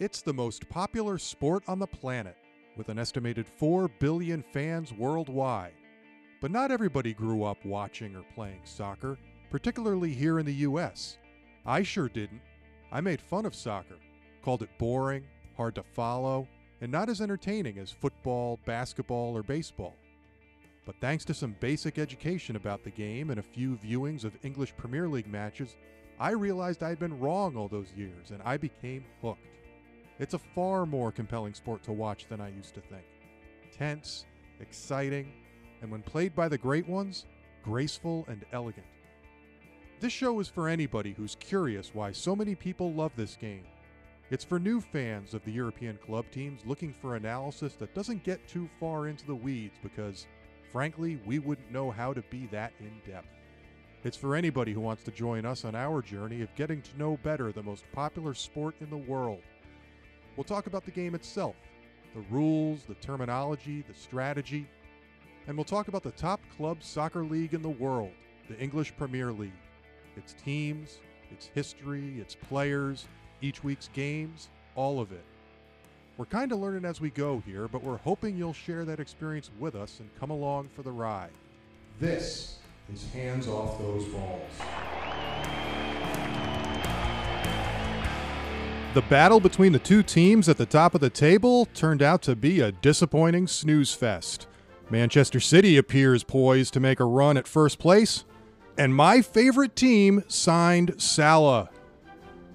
It's the most popular sport on the planet, with an estimated 4 billion fans worldwide. But not everybody grew up watching or playing soccer, particularly here in the U.S. I sure didn't. I made fun of soccer, called it boring, hard to follow, and not as entertaining as football, basketball, or baseball. But thanks to some basic education about the game and a few viewings of English Premier League matches, I realized I'd been wrong all those years and I became hooked. It's a far more compelling sport to watch than I used to think. Tense, exciting, and when played by the great ones, graceful and elegant. This show is for anybody who's curious why so many people love this game. It's for new fans of the European club teams looking for analysis that doesn't get too far into the weeds because, frankly, we wouldn't know how to be that in depth. It's for anybody who wants to join us on our journey of getting to know better the most popular sport in the world. We'll talk about the game itself, the rules, the terminology, the strategy, and we'll talk about the top club soccer league in the world, the English Premier League, its teams, its history, its players, each week's games, all of it. We're kind of learning as we go here, but we're hoping you'll share that experience with us and come along for the ride. This is Hands Off Those Balls. The battle between the two teams at the top of the table turned out to be a disappointing snooze fest. Manchester City appears poised to make a run at first place, and my favorite team signed Salah.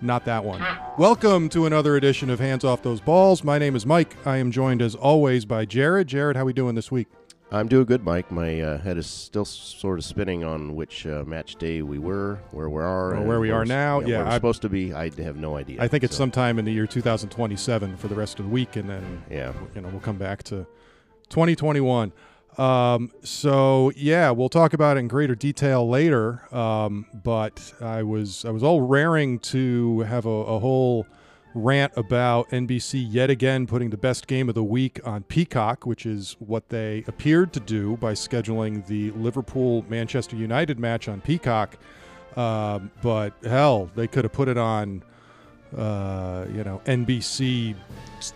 Not that one. Welcome to another edition of Hands Off Those Balls. My name is Mike. I am joined as always by Jared. Jared, how are we doing this week? I'm doing good, Mike. My uh, head is still sort of spinning on which uh, match day we were, where we are, Or and where we are now. Yeah, Yeah, where we're I- supposed to be. I have no idea. I think it's So, sometime in the year 2027 for the rest of the week, and then Yeah, you know we'll come back to 2021. Um, so yeah, we'll talk about it in greater detail later. Um, but I was I was all raring to have a, a whole rant about NBC yet again putting the best game of the week on Peacock, which is what they appeared to do by scheduling the Liverpool Manchester United match on Peacock. Um, but hell, they could have put it on uh, you know, NBC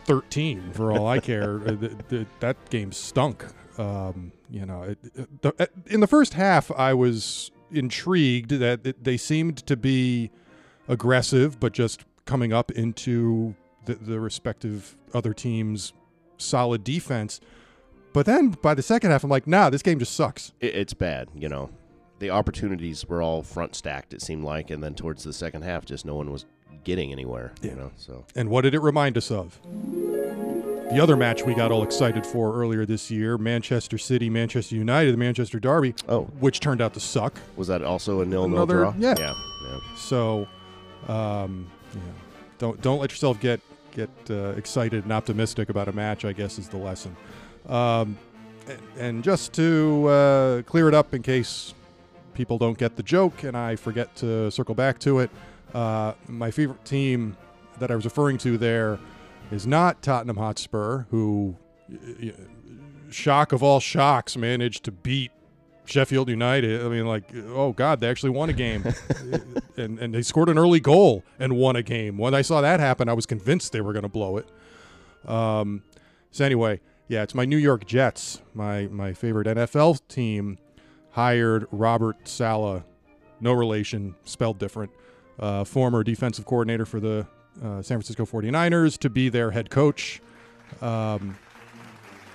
13 for all I care. Uh, th- th- that game stunk. Um, you know, it, it- the, uh, in the first half, I was intrigued that it, they seemed to be aggressive, but just coming up into the, the respective other teams' solid defense. But then by the second half, I'm like, nah, this game just sucks. it, it's bad. You know, the opportunities were all front stacked. It seemed like, and then towards the second half, just no one was getting anywhere. Yeah. You know, so And what did it remind us of? The other match we got all excited for earlier this year Manchester City, Manchester United, the Manchester Derby, oh, which turned out to suck. was that also a nil nil Another- draw? yeah. yeah, yeah. So, um, yeah, don't don't let yourself get get uh, excited and optimistic about a match. I guess is the lesson. Um, and, just to uh, clear it up in case people don't get the joke, and I forget to circle back to it, uh, my favorite team that I was referring to there is not Tottenham Hotspur, who, shock of all shocks, managed to beat Sheffield United. I mean, like, oh God, they actually won a game, and and they scored an early goal and won a game. When I saw that happen, I was convinced they were going to blow it. Um, so anyway, yeah, it's my New York Jets, my my favorite NFL team, hired Robert Saleh, no relation, spelled different, uh, former defensive coordinator for the uh, San Francisco 49ers, to be their head coach. Um,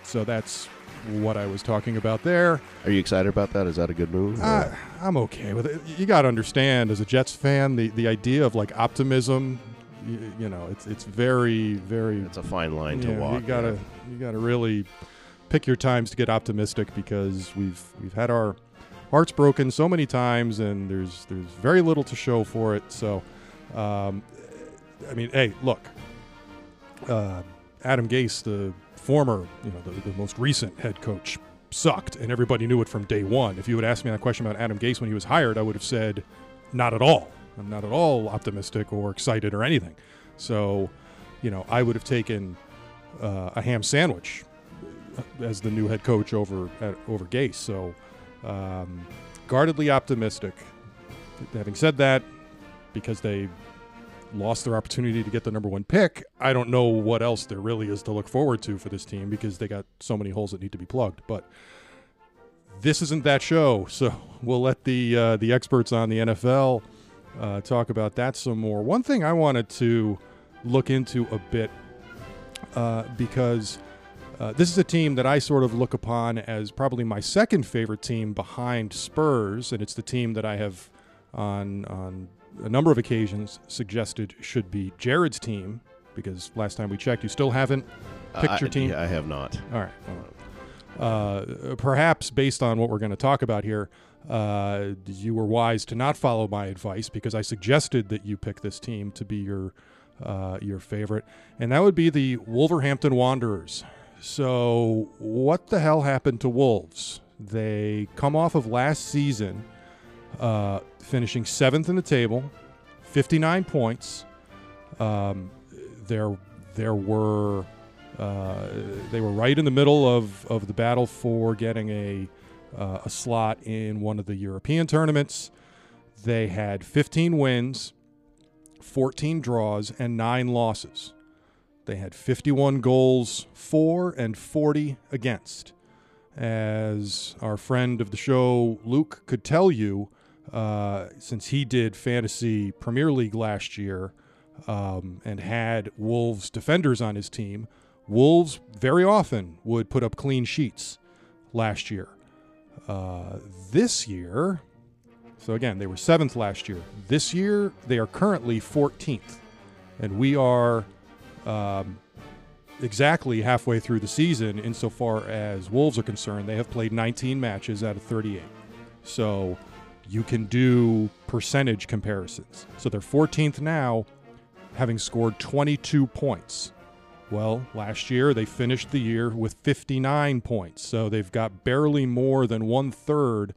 so that's what I was talking about there. Are you excited about that? Is that a good move? Uh, I'm okay with it. You got to understand, as a Jets fan, the, the idea of like optimism, you, you know, it's it's very very. it's a fine line to walk. You gotta yeah. you gotta really pick your times to get optimistic because we've we've had our hearts broken so many times, and there's there's very little to show for it. So, um, I mean, hey, look, uh, Adam Gase, the former, you know, the, the most recent head coach, sucked, and everybody knew it from day one. If you would ask me that question about Adam Gase when he was hired, I would have said, not at all. I'm not at all optimistic or excited or anything. So, you know, I would have taken uh, a ham sandwich as the new head coach over at, over Gase. So, um, guardedly optimistic. Having said that, because they lost their opportunity to get the number one pick. I don't know what else there really is to look forward to for this team because they got so many holes that need to be plugged. But this isn't that show, so we'll let the uh, the experts on the NFL uh, talk about that some more. One thing I wanted to look into a bit uh, because uh, this is a team that I sort of look upon as probably my second favorite team behind Spurs, and it's the team that I have on on a number of occasions suggested should be Jared's team because last time we checked, you still haven't picked I, your team. Yeah, I have not. All right. Uh, perhaps based on what we're going to talk about here, uh, you were wise to not follow my advice because I suggested that you pick this team to be your uh, your favorite, and that would be the Wolverhampton Wanderers. So, what the hell happened to Wolves? They come off of last season, uh, finishing seventh in the table, 59 points. Um, there, there were uh, they were right in the middle of, of the battle for getting a uh, a slot in one of the European tournaments. They had 15 wins, 14 draws, and nine losses. They had 51 goals for and 40 against. As our friend of the show, Luke, could tell you, uh, since he did Fantasy Premier League last year um, and had Wolves defenders on his team, Wolves very often would put up clean sheets last year. Uh, this year, so again, they were seventh last year. This year, they are currently 14th. And we are um, exactly halfway through the season insofar as Wolves are concerned. They have played 19 matches out of 38. So you can do percentage comparisons. So they're 14th now, having scored 22 points. Well, last year they finished the year with 59 points. So they've got barely more than one third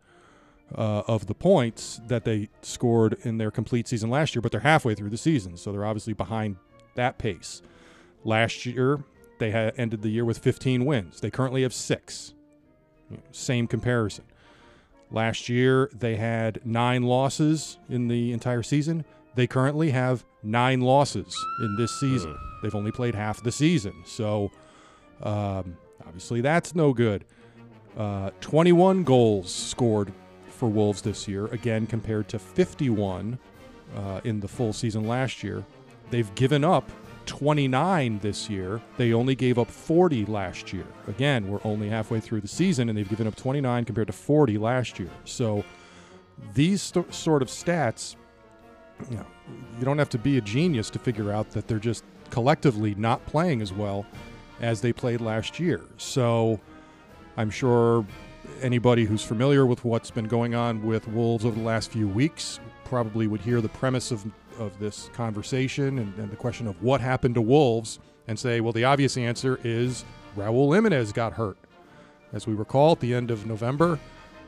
uh, of the points that they scored in their complete season last year, but they're halfway through the season. So they're obviously behind that pace. Last year, they had ended the year with 15 wins. They currently have six. Same comparison. Last year, they had nine losses in the entire season. They currently have nine losses in this season. Mm. They've only played half the season. So, um, obviously, that's no good. Uh, 21 goals scored for Wolves this year, again, compared to 51 uh, in the full season last year. They've given up 29 this year. They only gave up 40 last year. Again, we're only halfway through the season, and they've given up 29 compared to 40 last year. So these st- sort of stats, you know, you don't have to be a genius to figure out that they're just collectively not playing as well as they played last year. So I'm sure anybody who's familiar with what's been going on with Wolves over the last few weeks probably would hear the premise of, of this conversation and, and the question of what happened to Wolves and say, well, the obvious answer is Raul Jimenez got hurt. As we recall, at the end of November,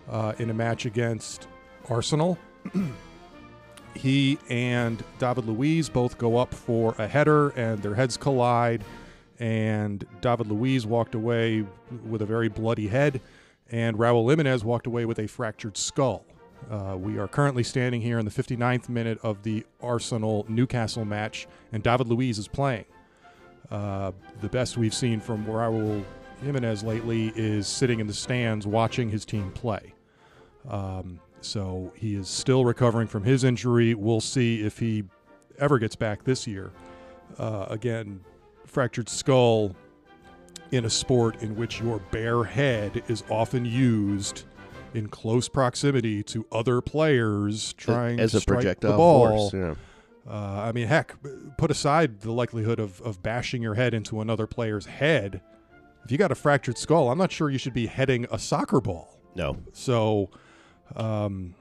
uh, in a match against Arsenal, he and David Luiz both go up for a header and their heads collide. And David Luiz walked away with a very bloody head, and Raul Jimenez walked away with a fractured skull. Uh, we are currently standing here in the 59th minute of the Arsenal Newcastle match, and David Luiz is playing. Uh, the best we've seen from Raul Jimenez lately is sitting in the stands watching his team play. Um, so he is still recovering from his injury. We'll see if he ever gets back this year. Uh, again, fractured skull in a sport in which your bare head is often used in close proximity to other players trying as to strike projectile the ball. force. Yeah. Uh, I mean, heck, put aside the likelihood of, of bashing your head into another player's head. If you got a fractured skull, I'm not sure you should be heading a soccer ball. No. So, um,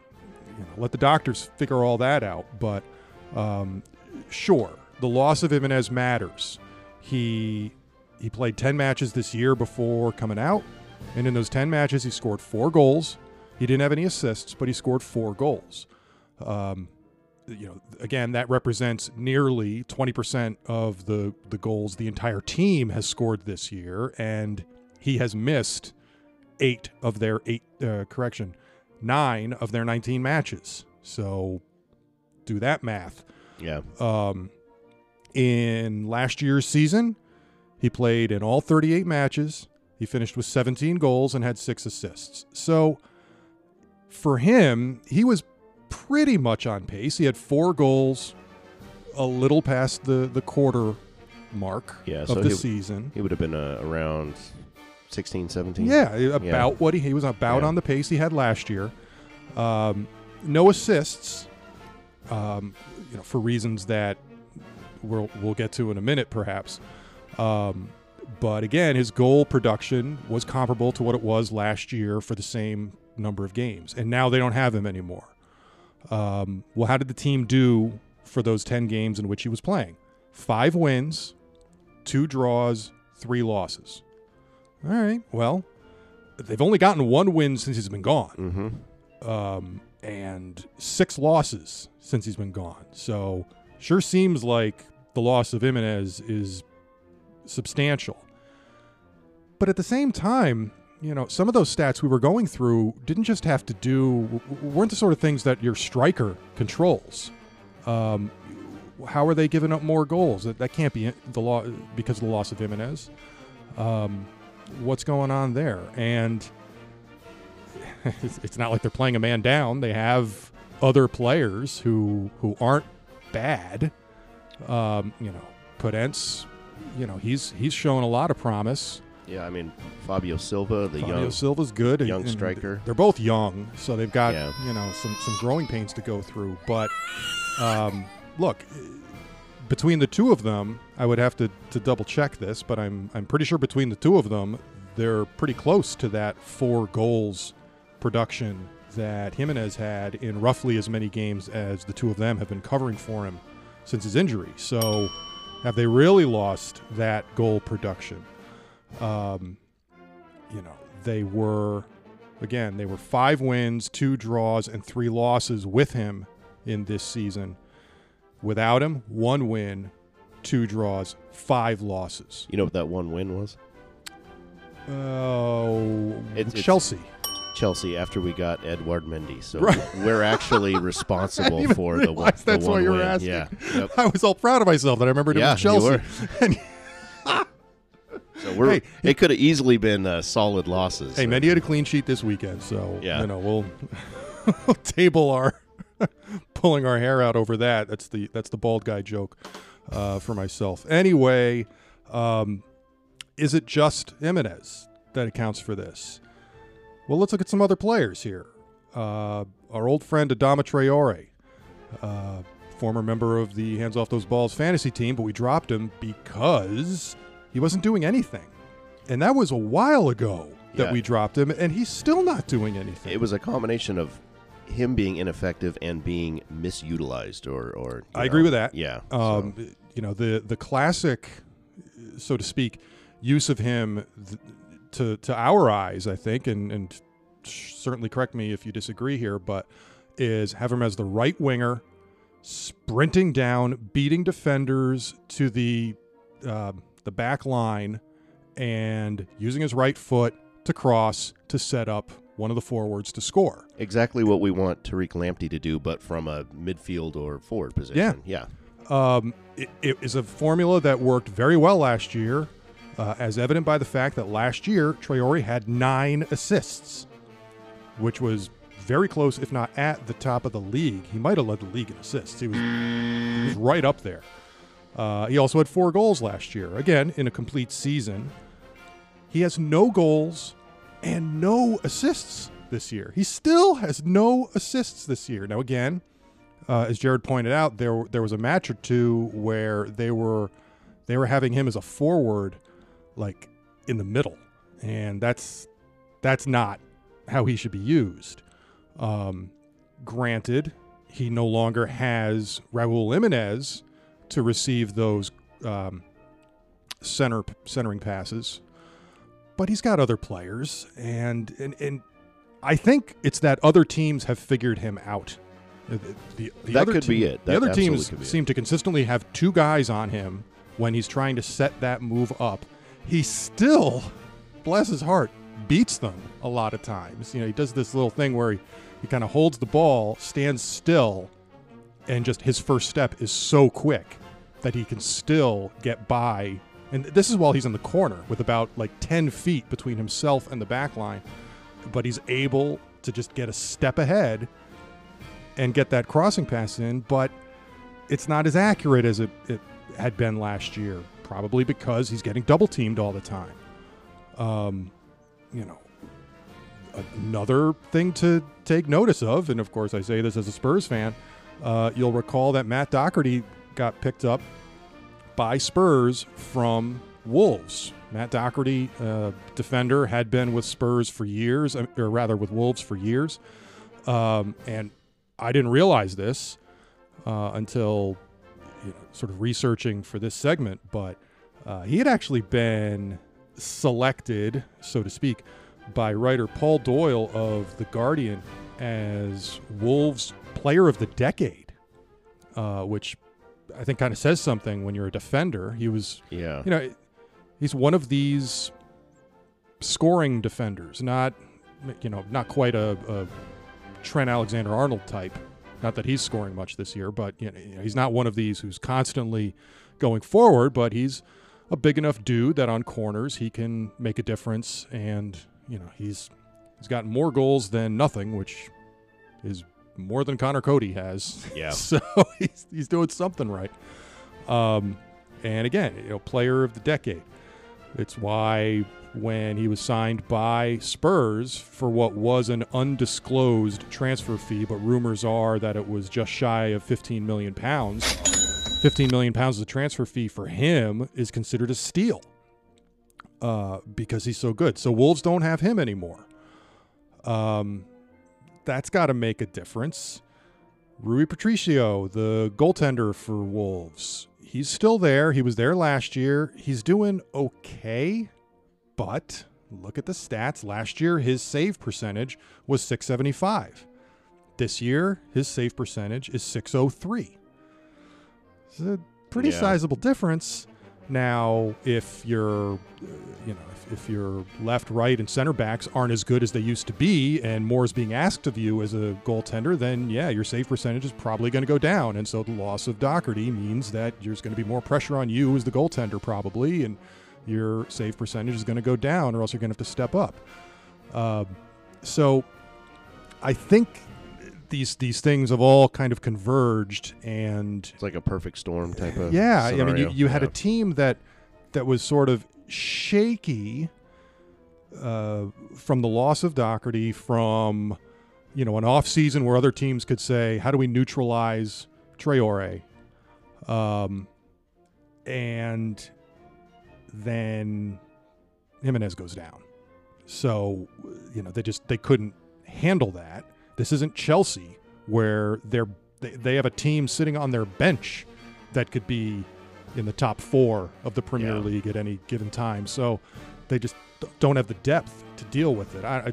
you know, let the doctors figure all that out. But um, sure, the loss of Jimenez matters. He he played ten matches this year before coming out, and in those ten matches, he scored four goals. He didn't have any assists, but he scored four goals. Um, you know, again, that represents nearly 20% of the the goals the entire team has scored this year, and he has missed eight of their eight uh, correction, nine of their 19 matches. So, do that math. Yeah. Um, In last year's season, he played in all 38 matches. He finished with 17 goals and had six assists. So for him, he was pretty much on pace. He had four goals, a little past the, the quarter mark Yeah, of so the he- season. He would have been uh, around 16, 17. Yeah, about what he, he was about Yeah. on the pace he had last year. Um, no assists, um, you know, for reasons that we'll we'll get to in a minute, perhaps. Um, but again, his goal production was comparable to what it was last year for the same number of games, and now they don't have him anymore. Um, well, how did the team do for those ten games in which he was playing? Five wins, two draws, three losses. All right. Well, they've only gotten one win since he's been gone, Mm-hmm. um, and six losses since he's been gone. So, sure seems like the loss of Jimenez is substantial. But at the same time, you know, some of those stats we were going through didn't just have to do weren't the sort of things that your striker controls. Um, how are they giving up more goals? That, that can't be the law because of the loss of Jimenez. Um, what's going on there? And it's, not like they're playing a man down. They have other players who who aren't bad. Um, you know, Podence, you know, he's he's shown a lot of promise. Yeah, I mean Fabio Silva, the Fabio young. Silva's good. young and striker. They're both young, so they've got Yeah. you know some some growing pains to go through. But um, look, between the two of them, I would have to, to double check this, but I'm I'm pretty sure between the two of them, they're pretty close to that four goals production that Jimenez had in roughly as many games as the two of them have been covering for him since his injury. So, have they really lost that goal production? Um, you know, they were again, they were five wins, two draws, and three losses with him in this season. Without him, one win, two draws, five losses. You know what that one win was? Oh, It's- it's- Chelsea. After we got Edward Mendy. So Right. we're actually responsible for the one. the that's why one you were win. asking. Yeah. Yep. I was all proud of myself that I remembered it Yeah, was you Chelsea. And- So we're Hey, it could have easily been uh, solid losses. hey, So- Mendy had a clean sheet this weekend, so Yeah. you know we'll, we'll table our pulling our hair out over that. That's the that's the bald guy joke uh, for myself. Anyway, um, is it just Jimenez that accounts for this? Well, let's look at some other players here. Uh, our old friend Adama Traore, uh, former member of the Hands Off Those Balls fantasy team, but we dropped him because he wasn't doing anything. And that was a while ago that Yeah. we dropped him, and he's still not doing anything. It was a combination of him being ineffective and being misutilized, or or I agree with that. Yeah. um, you know the the classic, so to speak, use of him to to our eyes, I think, and and certainly correct me if you disagree here, but is have him as the right winger, sprinting down, beating defenders to the um the back line, and using his right foot to cross to set up one of the forwards to score. exactly what we want Tariq Lamptey to do, but from a midfield or forward position. Yeah. Um, it, it is a formula that worked very well last year, uh, as evident by the fact that last year Traore had nine assists, which was very close, if not at the top of the league. He might have led the league in assists. He was, he was right up there. Uh, he also had four goals last year, again in a complete season. He has no goals and no assists this year. He still has no assists this year. Now, again, uh, as Jared pointed out, there there was a match or two where they were they were having him as a forward, like in the middle, and that's that's not how he should be used. Um, granted, he no longer has Raul Jimenez to receive those um, center centering passes, but he's got other players, and and and I think it's that other teams have figured him out. The, the, the That other could be team- it. The other teams be it. seem to consistently have two guys on him when he's trying to set that move up. He still, bless his heart, beats them a lot of times. You know, he does this little thing where he, he kind of holds the ball, stands still, and just his first step is so quick that he can still get by. And this is while he's in the corner with about like 10 feet between himself and the back line. But he's able to just get a step ahead and get that crossing pass in. But it's not as accurate as it, it had been last year, probably because he's getting double teamed all the time. Um, you know, another thing to take notice of, and of course I say this as a Spurs fan, uh, you'll recall that Matt Doherty got picked up by Spurs from Wolves. Matt Doherty, uh, defender, had been with Spurs for years, or rather with Wolves for years. Um, and I didn't realize this uh, until you know, sort of researching for this segment, but uh, he had actually been selected, so to speak, by writer Paul Doyle of The Guardian as Wolves Player of the Decade, uh, which I think kind of says something when you're a defender. He was, Yeah. you know, he's one of these scoring defenders, not, you know, not quite a, a Trent Alexander Arnold type. Not that he's scoring much this year, but you know, he's not one of these who's constantly going forward, but he's a big enough dude that on corners he can make a difference and you know he's he's got more goals than nothing which is more than Conor Coady has. Yeah. so he's, he's doing something right. Um and again you know player of the decade. It's why when he was signed by Spurs for what was an undisclosed transfer fee but rumors are that it was just shy of 15 million pounds 15 million pounds as a transfer fee for him is considered a steal uh, because he's so good. So Wolves don't have him anymore. Um, that's got to make a difference. Rui Patricio, the goaltender for Wolves, he's still there. He was there last year. He's doing okay, but look at the stats. Last year, his save percentage was 675. This year, his save percentage is 603. It's a pretty Yeah. sizable difference. Now, if your, uh, you know, if, if your left, right, and center backs aren't as good as they used to be, and more is being asked of you as a goaltender, then yeah, your save percentage is probably going to go down. And so the loss of Doherty means that there's going to be more pressure on you as the goaltender, probably, and your save percentage is going to go down, or else you're going to have to step up. Um, so, I think these these things have all kind of converged, and It's like a perfect storm type of. yeah, I mean, you, scenario. you had a team that that was sort of shaky uh, from the loss of Doherty, from you know an off season where other teams could say, "How do we neutralize Traore?" Um, and then Jimenez goes down. So you know they just they couldn't handle that. This isn't Chelsea where they're they, they have a team sitting on their bench that could be in the top four of the Premier Yeah. League at any given time. So they just don't have the depth to deal with it. I, I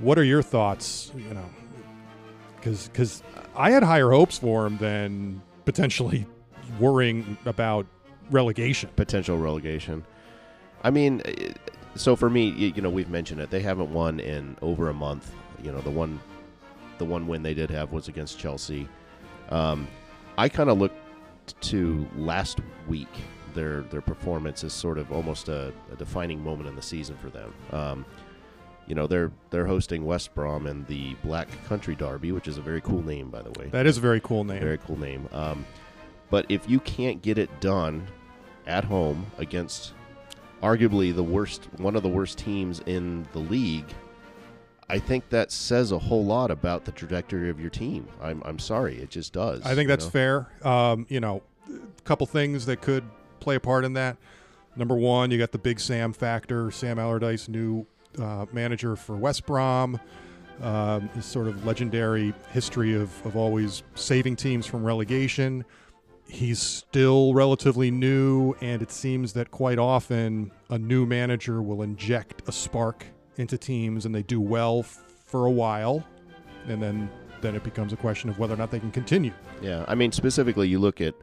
what are your thoughts? You know, because because I had higher hopes for him than potentially worrying about relegation. potential relegation. I mean, eh, so for me, you know, we've mentioned it. They haven't won in over a month. You know, the one, the one win they did have was against Chelsea. Um, I kind of looked to last week their their performance as sort of almost a, a defining moment in the season for them. Um, you know, they're they're hosting West Brom in the Black Country Derby, which is a very cool name, by the way. That is a very cool name. Very cool name. Um, but if you can't get it done at home against arguably the worst, one of the worst teams in the league, I think that says a whole lot about the trajectory of your team. I'm, I'm sorry, it just does. I think you that's know? fair. Um, you know, a couple things that could play a part in that. Number one, you got the big Sam factor. Sam Allardyce, new uh, manager for West Brom. Um, his sort of legendary history of, of always saving teams from relegation. He's still relatively new, and it seems that quite often a new manager will inject a spark into teams, and they do well f- for a while, and then then it becomes a question of whether or not they can continue. Yeah, I mean specifically, you look at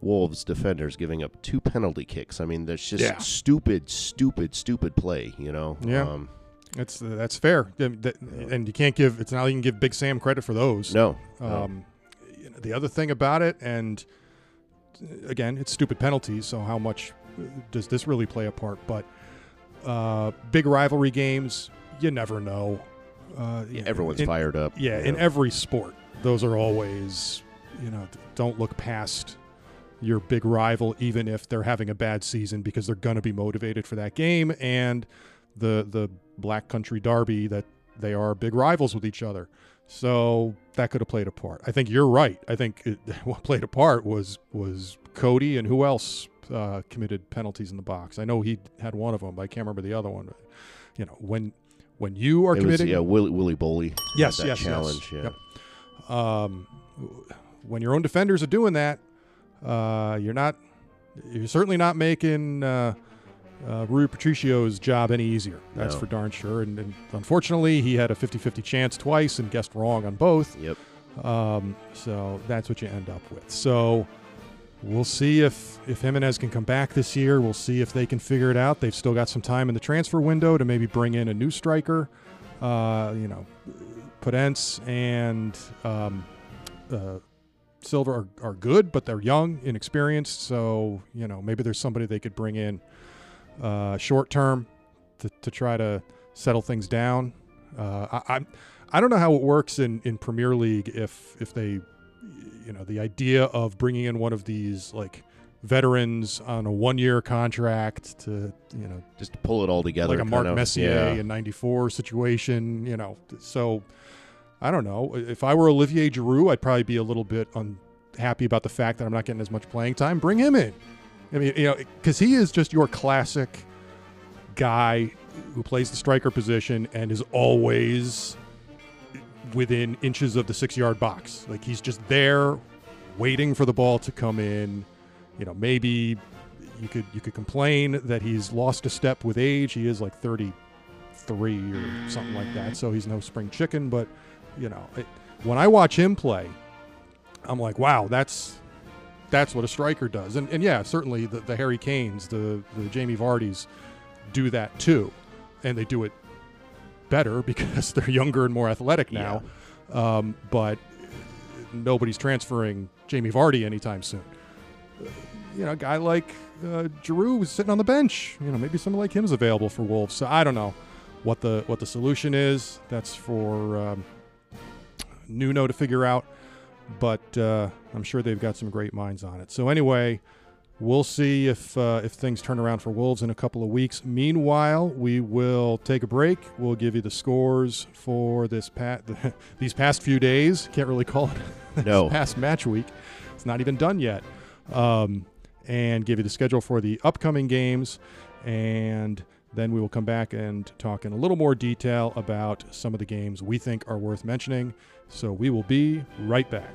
Wolves defenders giving up two penalty kicks. I mean, that's just Yeah. stupid, stupid, stupid play. You know. Yeah. Um, That's that's fair, and that- and you can't give it's not you can give Big Sam credit for those. no. no. Um, know, the other thing about it, and again, it's stupid penalties. So how much uh, does this really play a part? But uh, big rivalry games, you never know. Uh, Yeah, everyone's in- fired up. Yeah, you in every sport, those are always, you know, don't look past your big rival, even if they're having a bad season, because they're going to be motivated for that game and the the Black Country Derby that they are big rivals with each other. So that could have played a part. I think you're right. I think it, what played a part was was Coady and who else uh, committed penalties in the box. I know he had one of them, but I can't remember the other one. You know, when when you are it was committing yeah, Willy, Willy Boly. had Yes, that yes, yes. challenge. Yeah. Yep. um, when your own defenders are doing that, uh, you're not. You're certainly not making uh, uh, Rui Patricio's job any easier. That's No. for darn sure. And, and unfortunately, he had a 50-50 chance twice and guessed wrong on both. Yep. Um, so that's what you end up with. So we'll see if if Jimenez can come back this year. We'll see if they can figure it out. They've still got some time in the transfer window to maybe bring in a new striker. Uh, you know, Podence and um, uh, Silva are, are good, but they're young, inexperienced. So you know, maybe there's somebody they could bring in uh, short term to, to try to settle things down. Uh, I, I'm I don't know how it works in, in Premier League if if they, you know, the idea of bringing in one of these like veterans on a one year contract to you know Just to pull it all together. like a Mark of, Messier yeah. in '94 situation, you know. So I don't know. If I were Olivier Giroud, I'd probably be a little bit unhappy about the fact that I'm not getting as much playing time. Bring him in. I mean, you know, because he is just your classic guy who plays the striker position and is always within inches of the six yard box. Like he's just there waiting for the ball to come in. You know, maybe you could you could complain that he's lost a step with age. He is like 33 or something like that. So he's no spring chicken, but you know, it, when I watch him play, I'm like, wow, that's that's what a striker does. And and yeah, certainly the, the Harry Kanes, the the Jamie Vardys do that too. And they do it better because they're younger and more athletic now. Um, but nobody's transferring Jamie Vardy anytime soon. You know, a guy like uh, Giroud was sitting on the bench. You know, maybe someone like him is available for Wolves. So I don't know what the what the solution is. That's for um, Nuno to figure out. But uh, I'm sure they've got some great minds on it. So anyway, we'll see if uh, if things turn around for Wolves in a couple of weeks. Meanwhile, we will take a break. We'll give you the scores for this pat these past few days. Can't really call it this No. past match week. It's not even done yet. Um, and give you the schedule for the upcoming games, and then we will come back and talk in a little more detail about some of the games we think are worth mentioning. So we will be right back.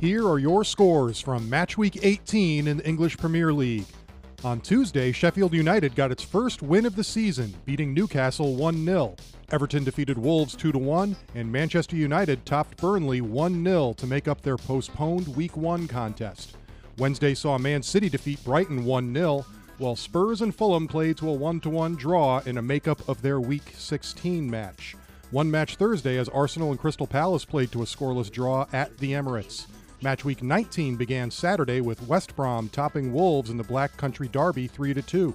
Here are your scores from match week 18 in the English Premier League. On Tuesday, Sheffield United got its first win of the season, beating Newcastle 1 0. Everton defeated Wolves 2 1, and Manchester United topped Burnley 1 0 to make up their postponed Week 1 contest. Wednesday saw Man City defeat Brighton 1 0, while Spurs and Fulham played to a 1 1 draw in a makeup of their Week 16 match. One match Thursday as Arsenal and Crystal Palace played to a scoreless draw at the Emirates. Match week 19 began Saturday with West Brom topping Wolves in the Black Country Derby 3 2.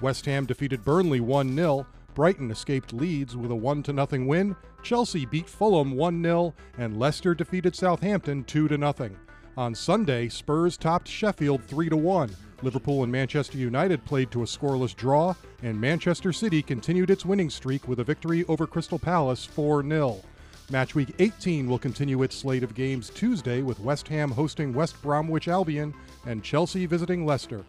West Ham defeated Burnley 1 0. Brighton escaped Leeds with a 1 0 win. Chelsea beat Fulham 1 0. And Leicester defeated Southampton 2 0. On Sunday, Spurs topped Sheffield 3 1. Liverpool and Manchester United played to a scoreless draw, and Manchester City continued its winning streak with a victory over Crystal Palace 4 0. Match week 18 will continue its slate of games Tuesday with West Ham hosting West Bromwich Albion and Chelsea visiting Leicester.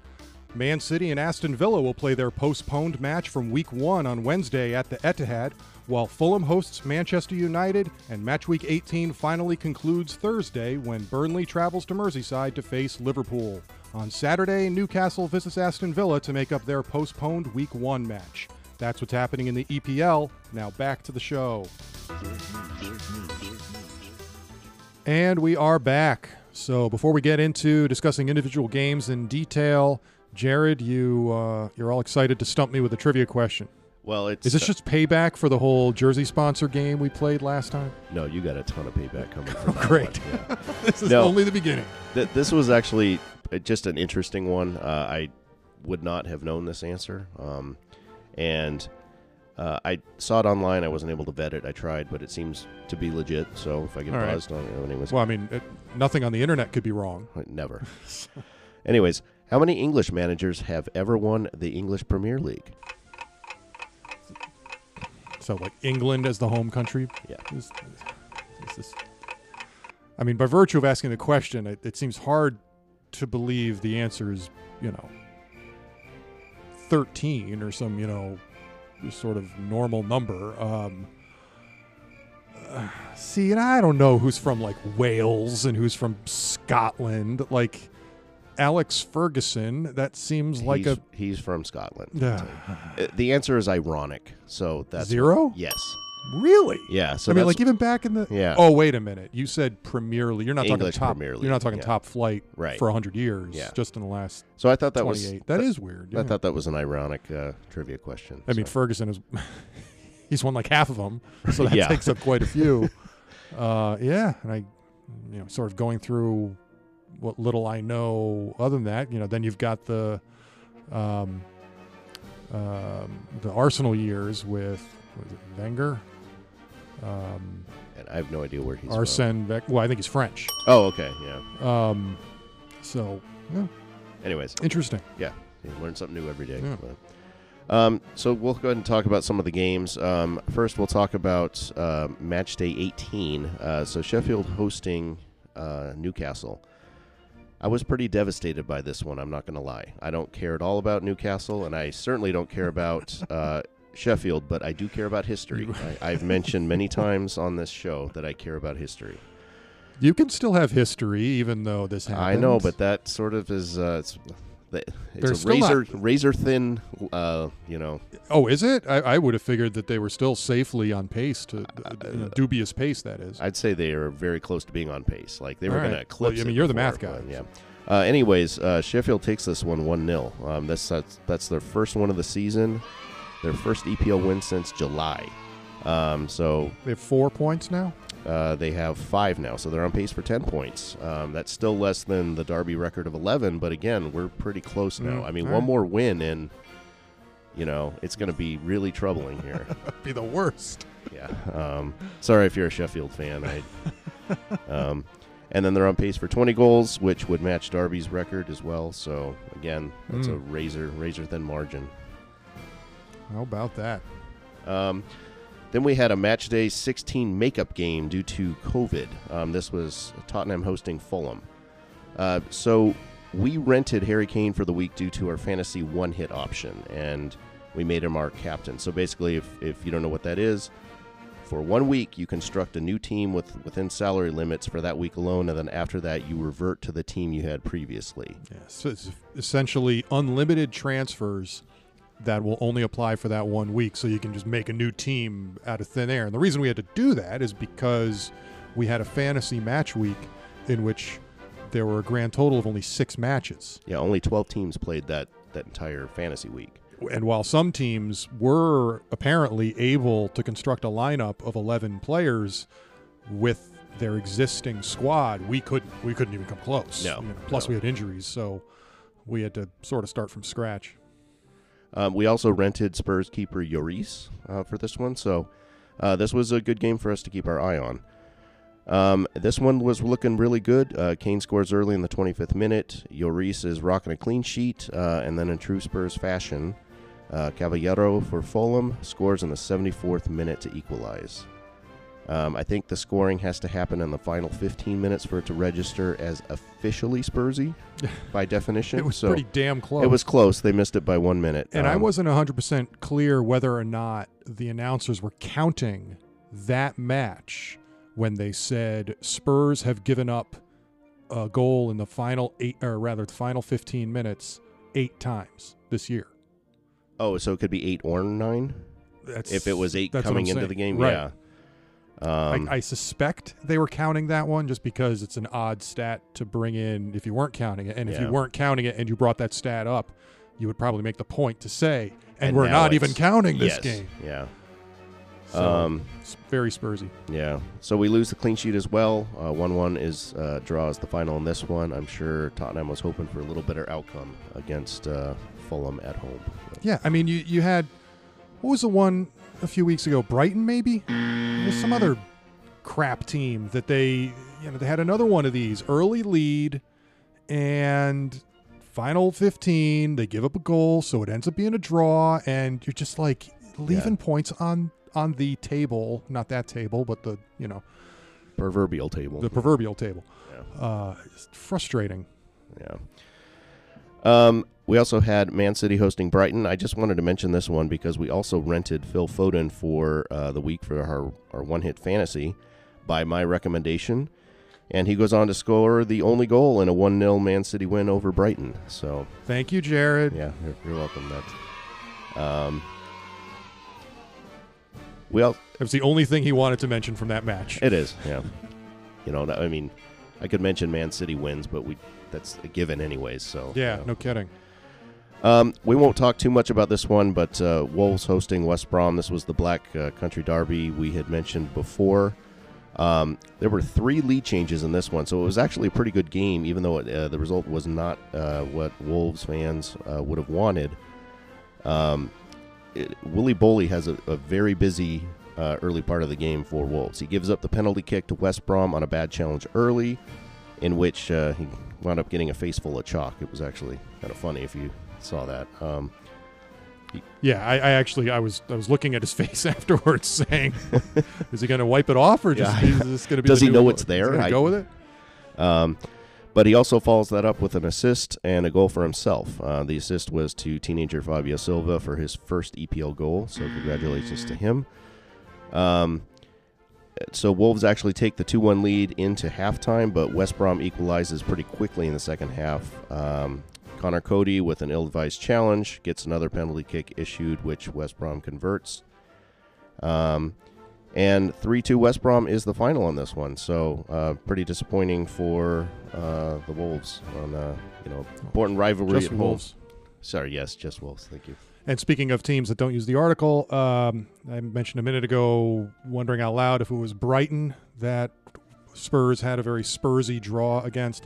Man City and Aston Villa will play their postponed match from week 1 on Wednesday at the Etihad, while Fulham hosts Manchester United and match week 18 finally concludes Thursday when Burnley travels to Merseyside to face Liverpool. On Saturday, Newcastle visits Aston Villa to make up their postponed week 1 match. That's what's happening in the EPL. Now back to the show. And we are back. So before we get into discussing individual games in detail, Jared, you uh, you're all excited to stump me with a trivia question. Well, it's Is this just payback for the whole jersey sponsor game we played last time? no. You got a ton of payback coming from that Great. one, yeah. This is No. only the beginning. Th- this was actually uh, just an interesting one. Uh, I would not have known this answer, um, and uh, I saw it online. I wasn't able to vet it. I tried, but it seems to be legit. So if I get All right. buzzed on it, anyways, Well, I mean, it, nothing on the internet could be wrong. never. anyways, how many English managers have ever won the English Premier League? So, like England as the home country. Yeah. Is, is this, I mean, by virtue of asking the question, it, it seems hard to believe the answer is, you know, 13 or some, you know, sort of normal number. Um, uh, see, and I don't know who's from like Wales and who's from Scotland. Like Alex Ferguson, that seems like he's, a he's from Scotland. uh, the answer is ironic. So that's zero. Yes. Really? Yeah. So I mean, like even back in the yeah. Oh, wait a minute. You said Premier League. You're not English talking top. Premier You're not talking yeah. top flight Right. for 100 years. Yeah. Just in the last So I thought that was 28. That is weird. I thought that was an ironic uh, trivia question. I mean. Ferguson is. he's won like half of them, so that Yeah. takes up quite a few. uh, yeah, and I, you know, sort of going through what little I know. Other than that, you know, then you've got the, um, um, the Arsenal years with Wenger, um, and I have no idea where he's from. Arsene. Wenger. Well, I think he's French. Oh, okay, yeah. Um, so yeah, Anyways, interesting. Yeah, you learn something new every day. Yeah. Um, so we'll go ahead and talk about some of the games. Um, first, we'll talk about uh, match day 18. Uh, so Sheffield hosting uh, Newcastle. I was pretty devastated by this one. I'm not going to lie. I don't care at all about Newcastle, and I certainly don't care about uh, Sheffield. But I do care about history. I, I've mentioned many times on this show that I care about history. You can still have history even though this happened. I know, but that sort of is uh, it's, a still not- razor razor thin. Uh, you know, oh, is it? I, I would have figured that they were still safely on pace to Uh, you dubious pace. That is. I'd say they are very close to being on pace. Like they were going to eclipse. Well, I mean, you're the math guy. but, Yeah. Uh, anyways, uh, Sheffield takes this one one 0 um, that's, that's that's their first one of the season, their first EPL win since July. Um, so They have four points now. Uh, they have five now, so they're on pace for ten points. Um, that's still less than the Derby record of eleven, but again, we're pretty close now. Mm, I mean, one right. more win and. You know, it's going to be really troubling here. Be the worst. Yeah. Um, sorry if you're a Sheffield fan. I, um, and then they're on pace for 20 goals, which would match Derby's record as well. So again, that's a Mm. razor razor thin margin. How about that? Um, then we had a match day 16 makeup game due to COVID. Um, this was Tottenham hosting Fulham. Uh, so we rented Harry Kane for the week due to our fantasy one hit option, and we made him our captain. So basically, if, if you don't know what that is, for one week you construct a new team with within salary limits for that week alone, and then after that you revert to the team you had previously. Yes, so it's essentially unlimited transfers that will only apply for that one week. So you can just make a new team out of thin air. And the reason we had to do that is because we had a fantasy match week in which there were a grand total of only six matches. Yeah, only 12 teams played that that entire fantasy week. And while some teams were apparently able to construct a lineup of 11 players with their existing squad, we couldn't. We couldn't even come close. No, You know, plus, no. we had injuries, so we had to sort of start from scratch. Um, we also rented Spurs keeper Lloris uh, for this one, so uh, this was a good game for us to keep our eye on. Um, this one was looking really good. Uh, Kane scores early in the 25th minute. Lloris is rocking a clean sheet, uh, and then in true Spurs fashion, uh, Cavaleiro for Fulham scores in the 74th minute to equalize. Um, I think the scoring has to happen in the final 15 minutes for it to register as officially Spursy by definition. It was so pretty damn close. it was close. They missed it by one minute. And I Um, wasn't 100% clear whether or not the announcers were counting that match when they said Spurs have given up a goal in the final eight, or rather, the final 15 minutes eight times this year. Oh, so it could be eight or nine That's, if it was eight coming into the game. Right. Yeah. Um, I, I suspect they were counting that one just because it's an odd stat to bring in if you weren't counting it. And if Yeah. you weren't counting it and you brought that stat up, you would probably make the point to say, and, And we're not even counting this yes, game. Yeah. So, Um, it's very Spursy. Yeah. So we lose the clean sheet as well. Uh, one-one is uh, draws the final in this one. I'm sure Tottenham was hoping for a little better outcome against uh, Fulham at home. Yeah, I mean, you you had what was the one a few weeks ago? Brighton, maybe. There's some other crap team that they you know they had another one of these early lead and final 15 they give up a goal so it ends up being a draw and you're just like leaving points on on the table not that table but the you know Proverbial table. the proverbial table yeah. uh it's frustrating Yeah. Um, we also had Man City hosting Brighton. I just wanted to mention this one because we also rented Phil Foden for uh, the week for our, our one hit fantasy by my recommendation. And he goes on to score the only goal in a 1 0 Man City win over Brighton. So, thank you jared yeah, you're, you're welcome. That. Um, we all, it was the only thing he wanted to mention from that match it is, yeah. You know, I mean, I could mention Man City wins, but we that's a given anyways. So yeah you know. no kidding Um, we won't talk too much about this one, but uh, Wolves hosting West Brom. This was the Black uh, Country Derby we had mentioned before. Um, there were three lead changes in this one, so it was actually a pretty good game, even though it, uh, the result was not uh, what Wolves fans uh, would have wanted. Um, it, Willy Boly has a, a very busy uh, early part of the game for Wolves. He gives up the penalty kick to West Brom on a bad challenge early, in which uh, he wound up getting a face full of chalk. It was actually kind of funny if you saw that. Um, Yeah, I, I actually I was I was looking at his face afterwards, saying, "Is he going to wipe it off, or just Yeah. is this going to be?" Does he know it's there? I- go with it. um, but he also follows that up with an assist and a goal for himself. Uh, the assist was to teenager Fabio Silva for his first EPL goal, so congratulations to him. Um, so Wolves actually take the 2 1 lead into halftime, but West Brom equalizes pretty quickly in the second half. Um, Conor Coady, with an ill advised challenge, gets another penalty kick issued, which West Brom converts. Um, and 3 2 West Brom is the final on this one. So, uh, pretty disappointing for uh, the Wolves on, uh, you know, important rivalry Just at Wolves. home. Sorry, yes, just Wolves. Thank you. And speaking of teams that don't use the article, um, I mentioned a minute ago, wondering out loud if it was Brighton that Spurs had a very Spursy draw against.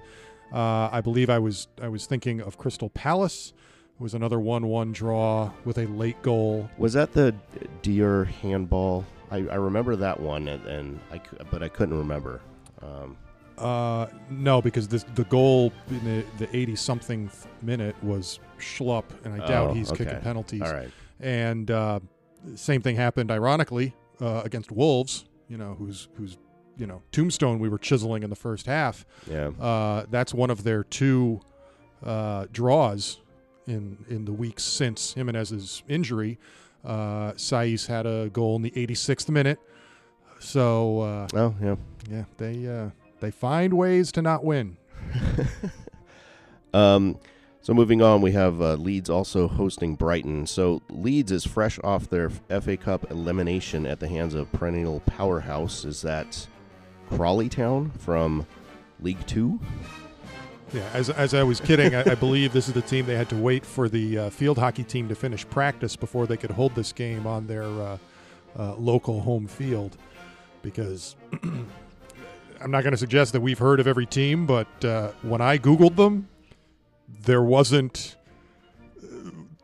Uh, I believe I was I was thinking of Crystal Palace. It was another one-one draw with a late goal. Was that the Dier handball? I, I remember that one, and, and I, but I couldn't remember. Um, Uh, no, because this, the goal in the, the 80 something minute was Schlupp, and I doubt Oh, he's kicking penalties. all right. And uh, same thing happened, ironically, uh, against Wolves. You know, who's who's you know tombstone we were chiseling in the first half. Yeah. Uh, that's one of their two uh, draws in in the weeks since Jimenez's injury. Uh, Saïss had a goal in the 86th minute. So uh, Oh, yeah. yeah, they uh, they find ways to not win. Um, so moving on, we have uh, Leeds also hosting Brighton. So Leeds is fresh off their FA Cup elimination at the hands of perennial powerhouse. Is that Crawley Town from League Two? Yeah, as, as I was kidding, I, I believe this is the team they had to wait for the uh, field hockey team to finish practice before they could hold this game on their uh, uh, local home field. Because I'm not going to suggest that we've heard of every team, but uh, when I Googled them, there wasn't uh,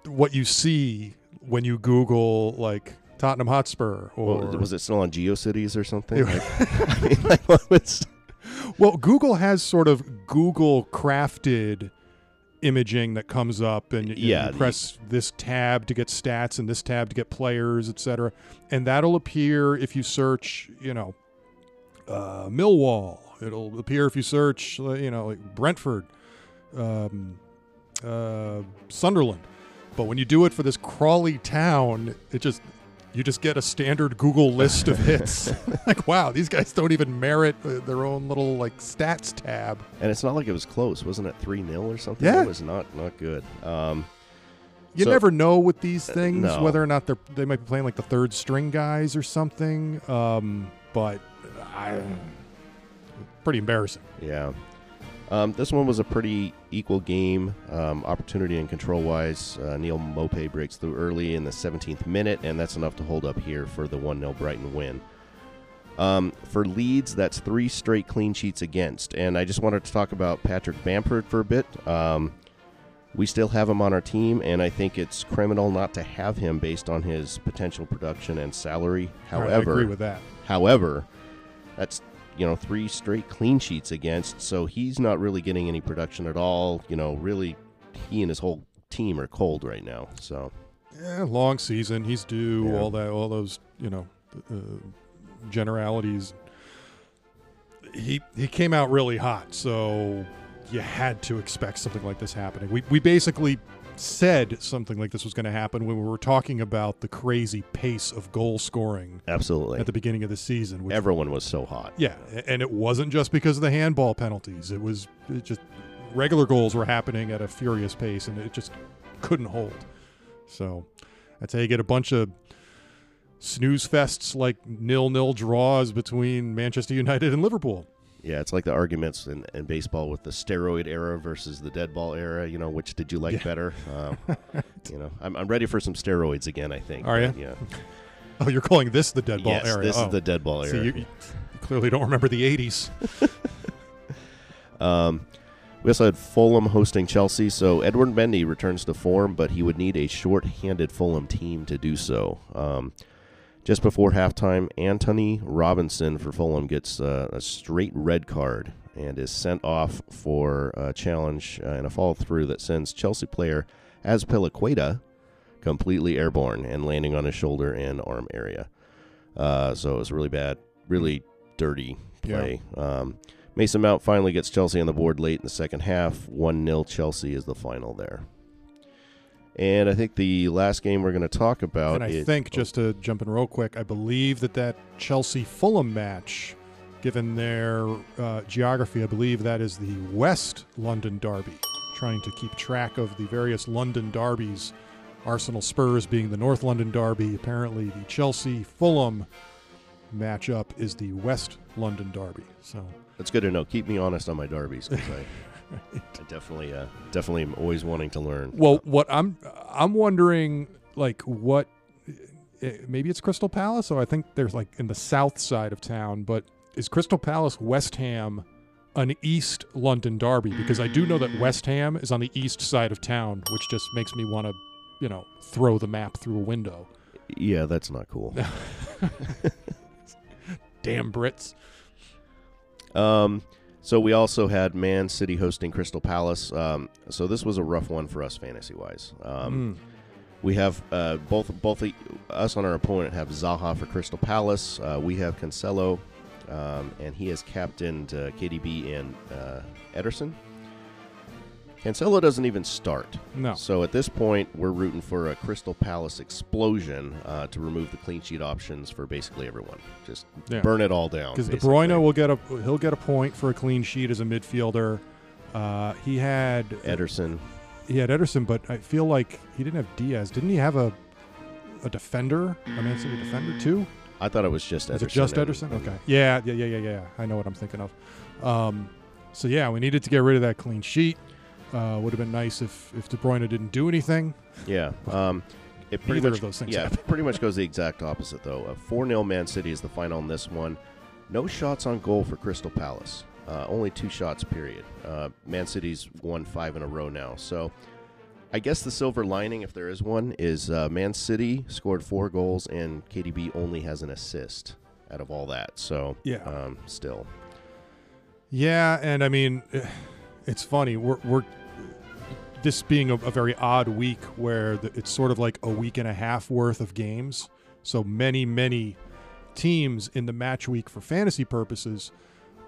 what you see when you Google like Tottenham Hotspur or Well, was it still on GeoCities or something? Like, I mean, like, what was- Well, Google has sort of Google crafted imaging that comes up, and you, Yeah, you the- press this tab to get stats and this tab to get players, etc. And that'll appear if you search, you know, uh, Millwall. It'll appear if you search, uh, you know, like Brentford, um, uh, Sunderland. But when you do it for this Crawley town, it just you just get a standard Google list of hits. like, wow, these guys don't even merit uh, their own little like stats tab. and it's not like it was close, wasn't it? Three 0 or something. Yeah. it was not not good. Um, You So- never know with these things no. whether or not they're they might be playing like the third string guys or something. Um, but I, pretty embarrassing. Yeah. Um, this one was a pretty equal game, um, opportunity and control wise. Uh, Neal Maupay breaks through early in the 17th minute, and that's enough to hold up here for the 1 0 Brighton win. Um, for Leeds, that's three straight clean sheets against. And I just wanted to talk about Patrick Bamford for a bit. Um, we still have him on our team, and I think it's criminal not to have him based on his potential production and salary. However, I agree with that. However, that's you know three straight clean sheets against, so he's not really getting any production at all. You know, really, he and his whole team are cold right now. So, yeah, long season. He's due Yeah. all that, all those you know uh, generalities. He he came out really hot, so you had to expect something like this happening. We we basically said something like this was going to happen when we were talking about the crazy pace of goal scoring absolutely, at the beginning of the season. Which, everyone was so hot. yeah, and it wasn't just because of the handball penalties. It was it just regular goals were happening at a furious pace, and it just couldn't hold. So that's how you get a bunch of snooze fests like nil nil draws between Manchester United and Liverpool. Yeah, it's like the arguments in, in baseball with the steroid era versus the dead ball era. You know, which did you like Yeah. better? Um, you know, I'm, I'm ready for some steroids again. I think. Are ya? Yeah. Oh, you're calling this the dead ball yes, era? this oh. is the dead ball era. you, you clearly don't remember the '80s. Um, we also had Fulham hosting Chelsea, so Edward Mendy returns to form, but he would need a short-handed Fulham team to do so. Um, just before halftime, Antonee Robinson for Fulham gets uh, a straight red card and is sent off for a challenge uh, and a fall through that sends Chelsea player Azpilicueta completely airborne and landing on his shoulder and arm area. Uh, so it was really bad, really dirty play. Um, Mason Mount finally gets Chelsea on the board late in the second half. 1 0 Chelsea is the final there. And I think the last game we're going to talk about And I is- think, just to jump in real quick, I believe that that Chelsea Fulham match, given their uh, geography, I believe that is the West London Derby. Trying to keep track of the various London derbies, Arsenal Spurs being the North London Derby. Apparently, the Chelsea Fulham matchup is the West London Derby. So, That's good to know. Keep me honest on my derbies because I, I definitely, uh, definitely am always wanting to learn. well, what I'm I'm wondering, like, what eh, maybe it's Crystal Palace, or I think there's like in the south side of town, but is Crystal Palace West Ham an East London derby? Because I do know that West Ham is on the east side of town, which just makes me want to, you know, throw the map through a window. Yeah, that's not cool. Damn Brits. Um, so we also had Man City hosting Crystal Palace. Um, so this was a rough one for us fantasy wise. Um, Mm. We have uh, both both the, us on our opponent have Zaha for Crystal Palace. Uh, we have Cancelo, um, and he has captained uh, KDB and uh, Ederson. Cancelo doesn't even start. No. So at this point, we're rooting for a Crystal Palace explosion uh, to remove the clean sheet options for basically everyone. Just Yeah. burn it all down. Because De. Bruyne will get a he'll get a point for a clean sheet as a midfielder. Uh, he had Ederson. he had Ederson, but I feel like he didn't have Dias. Didn't he have a a defender, a Man City defender too? I thought it was just Ederson. It just and- Ederson? Okay. Yeah, yeah, yeah, yeah, yeah. I know what I'm thinking of. Um, so yeah, we needed to get rid of that clean sheet. Uh, would have been nice if if De Bruyne didn't do anything. Yeah. Um, it pretty Neither much of those things yeah, happen. pretty much goes the exact opposite though. A four 0 Man City is the final in this one. No shots on goal for Crystal Palace. Uh, only two shots. Period. Uh, Man City's won five in a row now. So, I guess the silver lining, if there is one, is uh, Man City scored four goals and KDB only has an assist out of all that. So, Yeah. um, still, Yeah, and I mean, it's funny. We're, we're this being a, a very odd week where the, it's sort of like a week and a half worth of games. So many, many teams in the match week for fantasy purposes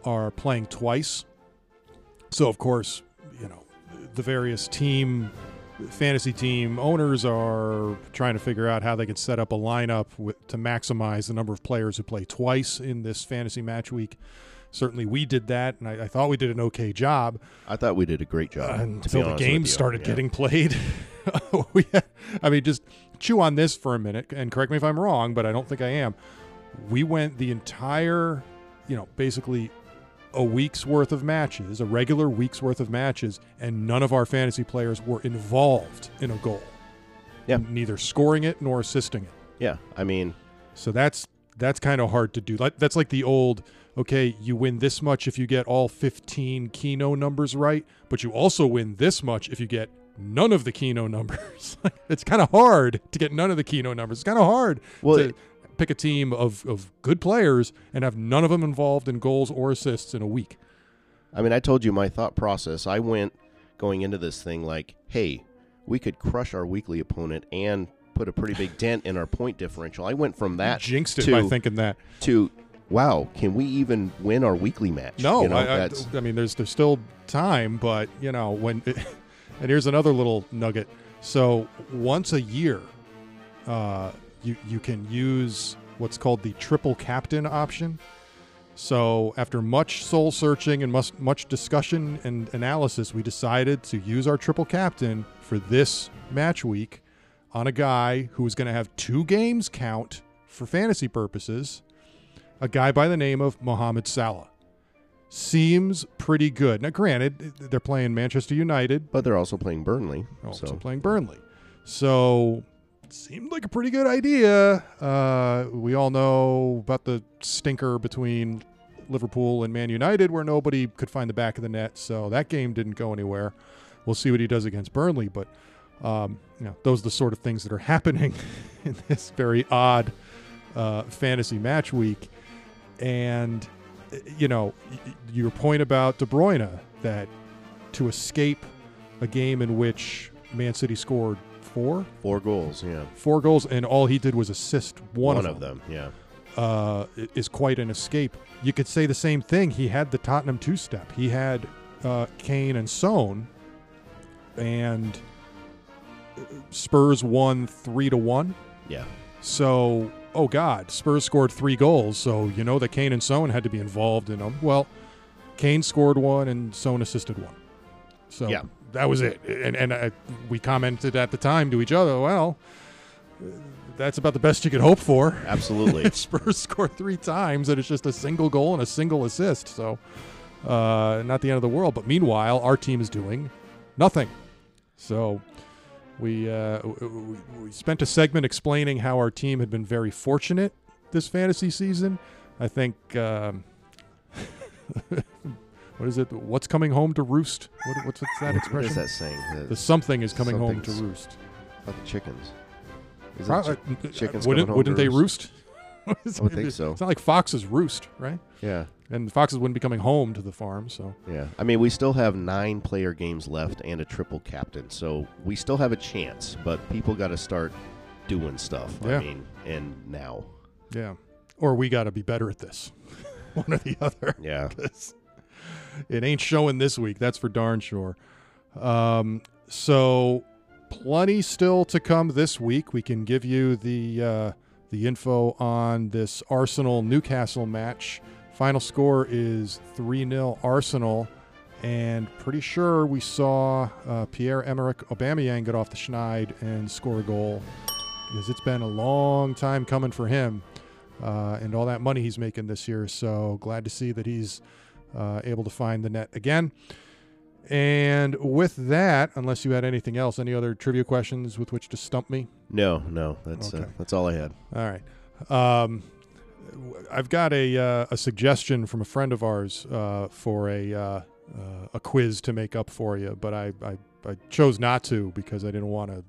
are playing twice. So of course, you know, the various team fantasy team owners are trying to figure out how they can set up a lineup with, to maximize the number of players who play twice in this fantasy match week. Certainly, we did that, and I, I thought we did an okay job I thought we did a great job. Uh, be until the games started Yeah. getting played. we had- I mean, just chew on this for a minute and correct me if I'm wrong, but I don't think I am. We went the entire, you know, basically a week's worth of matches, a regular week's worth of matches, and none of our fantasy players were involved in a goal. Yeah. Neither scoring it nor assisting it. Yeah, I mean, So that's that's kind of hard to do. Like that's like the old okay, you win this much if you get all 15 Keno numbers right, but you also win this much if you get none of the Keno numbers. it's kind of hard to get none of the Keno numbers. It's kind of hard well, to pick a team of, of good players and have none of them involved in goals or assists in a week. I mean, I told you my thought process. I went going into this thing like, hey, we could crush our weekly opponent and put a pretty big dent in our point differential. I went from that Jinxed it to, by thinking that. to wow, can we even win our weekly match? No, you know, I, I, that's I mean, there's there's still time, but you know when. and here's another little nugget. So once a year, uh, you you can use what's called the triple captain option. So after much soul searching and much much discussion and analysis, we decided to use our triple captain for this match week on a guy who is going to have two games count for fantasy purposes a guy by the name of Mohamed Salah. Seems pretty good. Now, granted, they're playing Manchester United, but they're also playing Burnley. also so playing Burnley. So, seemed like a pretty good idea. Uh, we all know about the stinker between Liverpool and Man United where nobody could find the back of the net. So, that game didn't go anywhere. We'll see what he does against Burnley. But, um, you know, those are the sort of things that are happening in this very odd uh, fantasy match week. And, you know, your point about De Bruyne that to escape a game in which Man City scored four, four goals, yeah. four goals, and all he did was assist one, One of, of them, them, yeah. uh, is quite an escape. You could say the same thing. He had the Tottenham two-step. He had uh, Kane and Son, and uh, Spurs won three to one. Yeah. So, oh God, Spurs scored three goals. So you know that Kane and Son had to be involved in them. Well, Kane scored one and Son assisted one. So Yeah. that was it. And and uh, we commented at the time to each other, well, that's about the best you could hope for. Absolutely. If Spurs score three times and it's just a single goal and a single assist. So, uh, not the end of the world. But meanwhile, our team is doing nothing. So, we, uh, w- w- we spent a segment explaining how our team had been very fortunate this fantasy season. I think, um, what is it? What's coming home to roost? What, what's, what's that expression? is that saying? The, The something is coming home to roost. about the chickens. Is it Pro- chi- uh, chickens wouldn't coming home wouldn't they roost? I would think so. It's not like foxes roost, right? yeah. And the foxes wouldn't be coming home to the farm, so Yeah. I mean, we still have nine player games left and a triple captain. So we still have a chance, but people got to start doing stuff. Yeah. I mean, and now. yeah. Or we got to be better at this, one or the other. Yeah, it ain't showing this week. That's for darn sure. Um, so plenty still to come this week. We can give you the uh, the info on this Arsenal Newcastle match. Final score is three 0 Arsenal, and pretty sure we saw uh, Pierre Emerick Aubameyang get off the schneid and score a goal because it's been a long time coming for him uh, and all that money he's making this year. So glad to see that he's uh, able to find the net again. And with that, unless you had anything else, any other trivia questions with which to stump me? No, no. That's uh, Okay. that's all I had. All right. Um, I've got a, uh, a suggestion from a friend of ours uh, for a uh, uh, a quiz to make up for you, but I, I, I chose not to because I didn't want to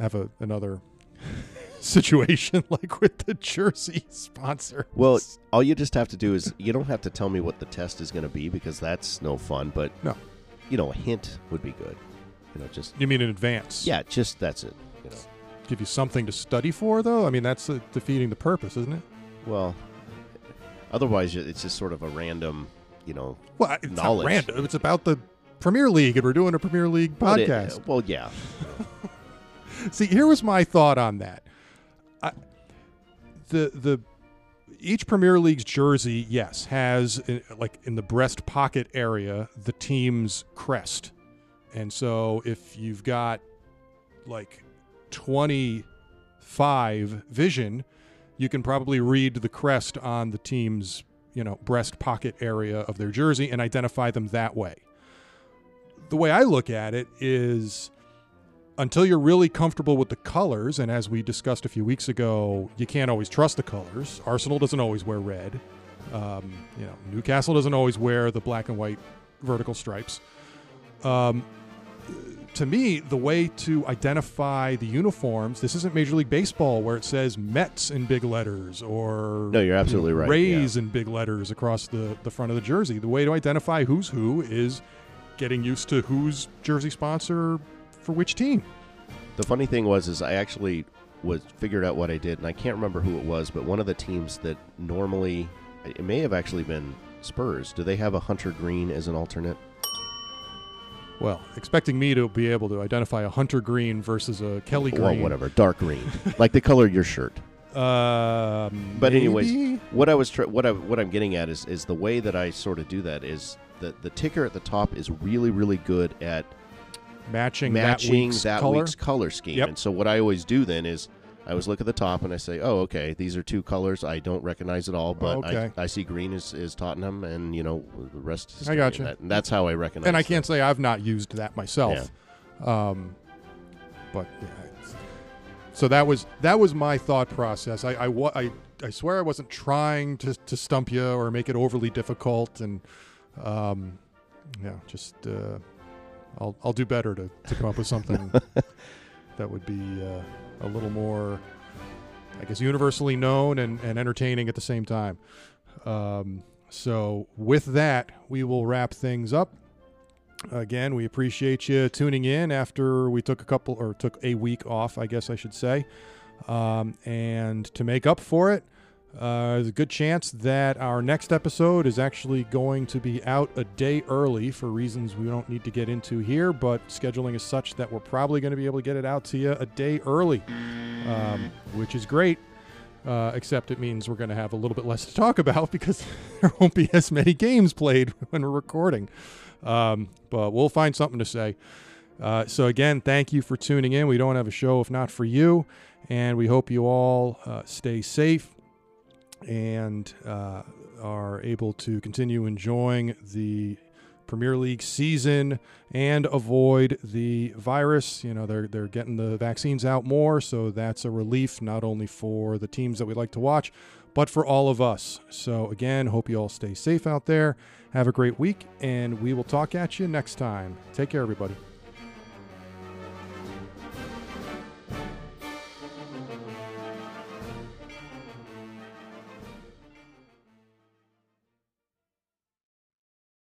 have a, another situation like with the jersey sponsor. Well, all you just have to do is you don't have to tell me what the test is going to be because that's no fun. But No. you know, a hint would be good. You know, just you mean in advance? yeah, just that's it. You know, Give you something to study for, though. I mean, that's uh, defeating the purpose, isn't it? Well, otherwise it's just sort of a random, you know, Well, it's Knowledge. not random. It's about the Premier League, and we're doing a Premier League but it- podcast. well, yeah, See, here was my thought on that. I, the the each Premier League's jersey, yes, has uh, like in the breast pocket area the team's crest, and so if you've got like twenty five vision, you can probably read the crest on the team's you know, breast pocket area of their jersey and identify them that way. The way I look at it is until you're really comfortable with the colors, and as we discussed a few weeks ago, you can't always trust the colors. Arsenal doesn't always wear red. Um, you know, Newcastle doesn't always wear the black and white vertical stripes. Um, to me, the way to identify the uniforms, this isn't Major League Baseball where it says Mets in big letters or No, you're absolutely right. Rays in big letters across the, the front of the jersey. The way to identify who's who is getting used to who's jersey sponsor for which team. The funny thing was, is I actually was figured out what I did, and I can't remember who it was, but one of the teams that normally, it may have actually been Spurs. Do they have a hunter green as an alternate? Well, expecting me to be able to identify a hunter green versus a Kelly green. Well, whatever, dark green, like the color of your shirt. Um, But anyways, maybe? what I was tr- what I what I'm getting at is is the way that I sort of do that is the the ticker at the top is really really good at matching, matching that week's color. week's color scheme. Yep. And so what I always do then is I always look at the top and I say, oh, okay, these are two colors I don't recognize at all, but Okay. I, I see green is, is Tottenham, and you know the rest. Is I history. gotcha. And, that- and that's how I recognize. and I can't say I've not used that myself. Um, but yeah, so that was that was my thought process. I I, I I swear I wasn't trying to to stump you or make it overly difficult, and um, yeah, just uh, I'll I'll do better to to come up with something that would be uh, a little more, I guess, universally known and, and entertaining at the same time. Um, so, with that, we will wrap things up. Again, we appreciate you tuning in after we took a couple or took a week off, I guess I should say. Um, and to make up for it, uh, there's a good chance that our next episode is actually going to be out a day early for reasons we don't need to get into here, but scheduling is such that we're probably going to be able to get it out to you a day early, um, which is great. Uh, except it means we're going to have a little bit less to talk about because there won't be as many games played when we're recording. Um, but we'll find something to say. Uh, so, again, thank you for tuning in. We don't have a show if not for you. And we hope you all uh, stay safe and uh, are able to continue enjoying the Premier League season and avoid the virus. You know, they're they're getting the vaccines out more, so that's a relief not only for the teams that we like to watch, but for all of us. So again, hope you all stay safe out there. Have a great week, and we will talk at you next time. Take care, everybody.